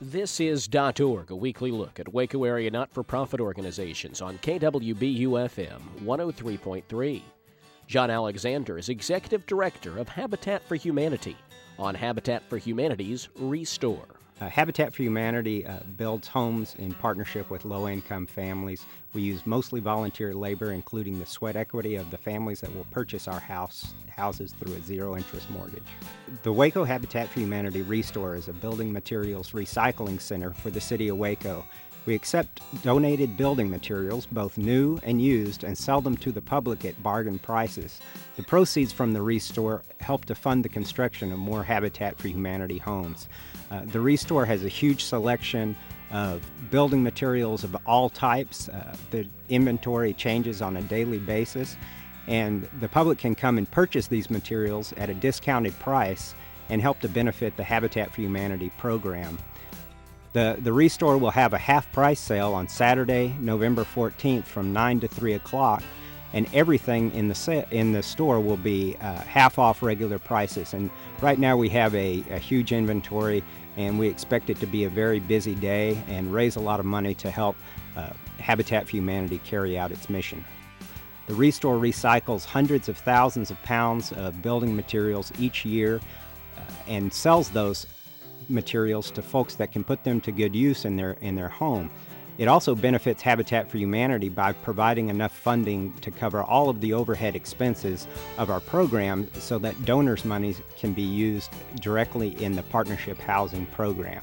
This is .org, a weekly look at Waco area not-for-profit organizations on KWBU-FM 103.3. John Alexander is Executive Director of Habitat for Humanity on Habitat for Humanity's Restore. Uh, Habitat for Humanity uh, builds homes in partnership with low income families. We use mostly volunteer labor, including the sweat equity of the families that will purchase our house, houses through a zero interest mortgage. The Waco Habitat for Humanity Restore is a building materials recycling center for the city of Waco. We accept donated building materials, both new and used, and sell them to the public at bargain prices. The proceeds from the Restore help to fund the construction of more Habitat for Humanity homes. Uh, the Restore has a huge selection of building materials of all types. Uh, the inventory changes on a daily basis, and the public can come and purchase these materials at a discounted price and help to benefit the Habitat for Humanity program. The, the Restore will have a half price sale on Saturday, November 14th from 9 to 3 o'clock, and everything in the, se- in the store will be uh, half off regular prices. And right now we have a, a huge inventory, and we expect it to be a very busy day and raise a lot of money to help uh, Habitat for Humanity carry out its mission. The Restore recycles hundreds of thousands of pounds of building materials each year uh, and sells those materials to folks that can put them to good use in their in their home. It also benefits Habitat for Humanity by providing enough funding to cover all of the overhead expenses of our program so that donors' monies can be used directly in the partnership housing program.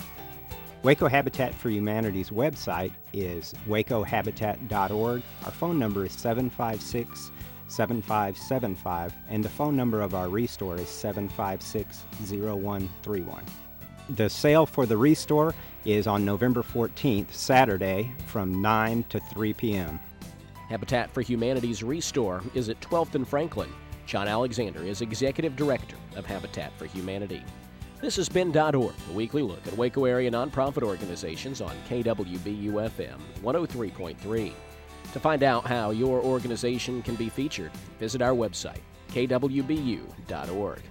Waco Habitat for Humanity's website is wacohabitat.org. Our phone number is 756 7575, and the phone number of our restore is 756 0131. The sale for the Restore is on November 14th, Saturday, from 9 to 3 p.m. Habitat for Humanity's Restore is at 12th and Franklin. John Alexander is Executive Director of Habitat for Humanity. This has been .org, a weekly look at Waco area nonprofit organizations on KWBU-FM 103.3. To find out how your organization can be featured, visit our website, kwbu.org.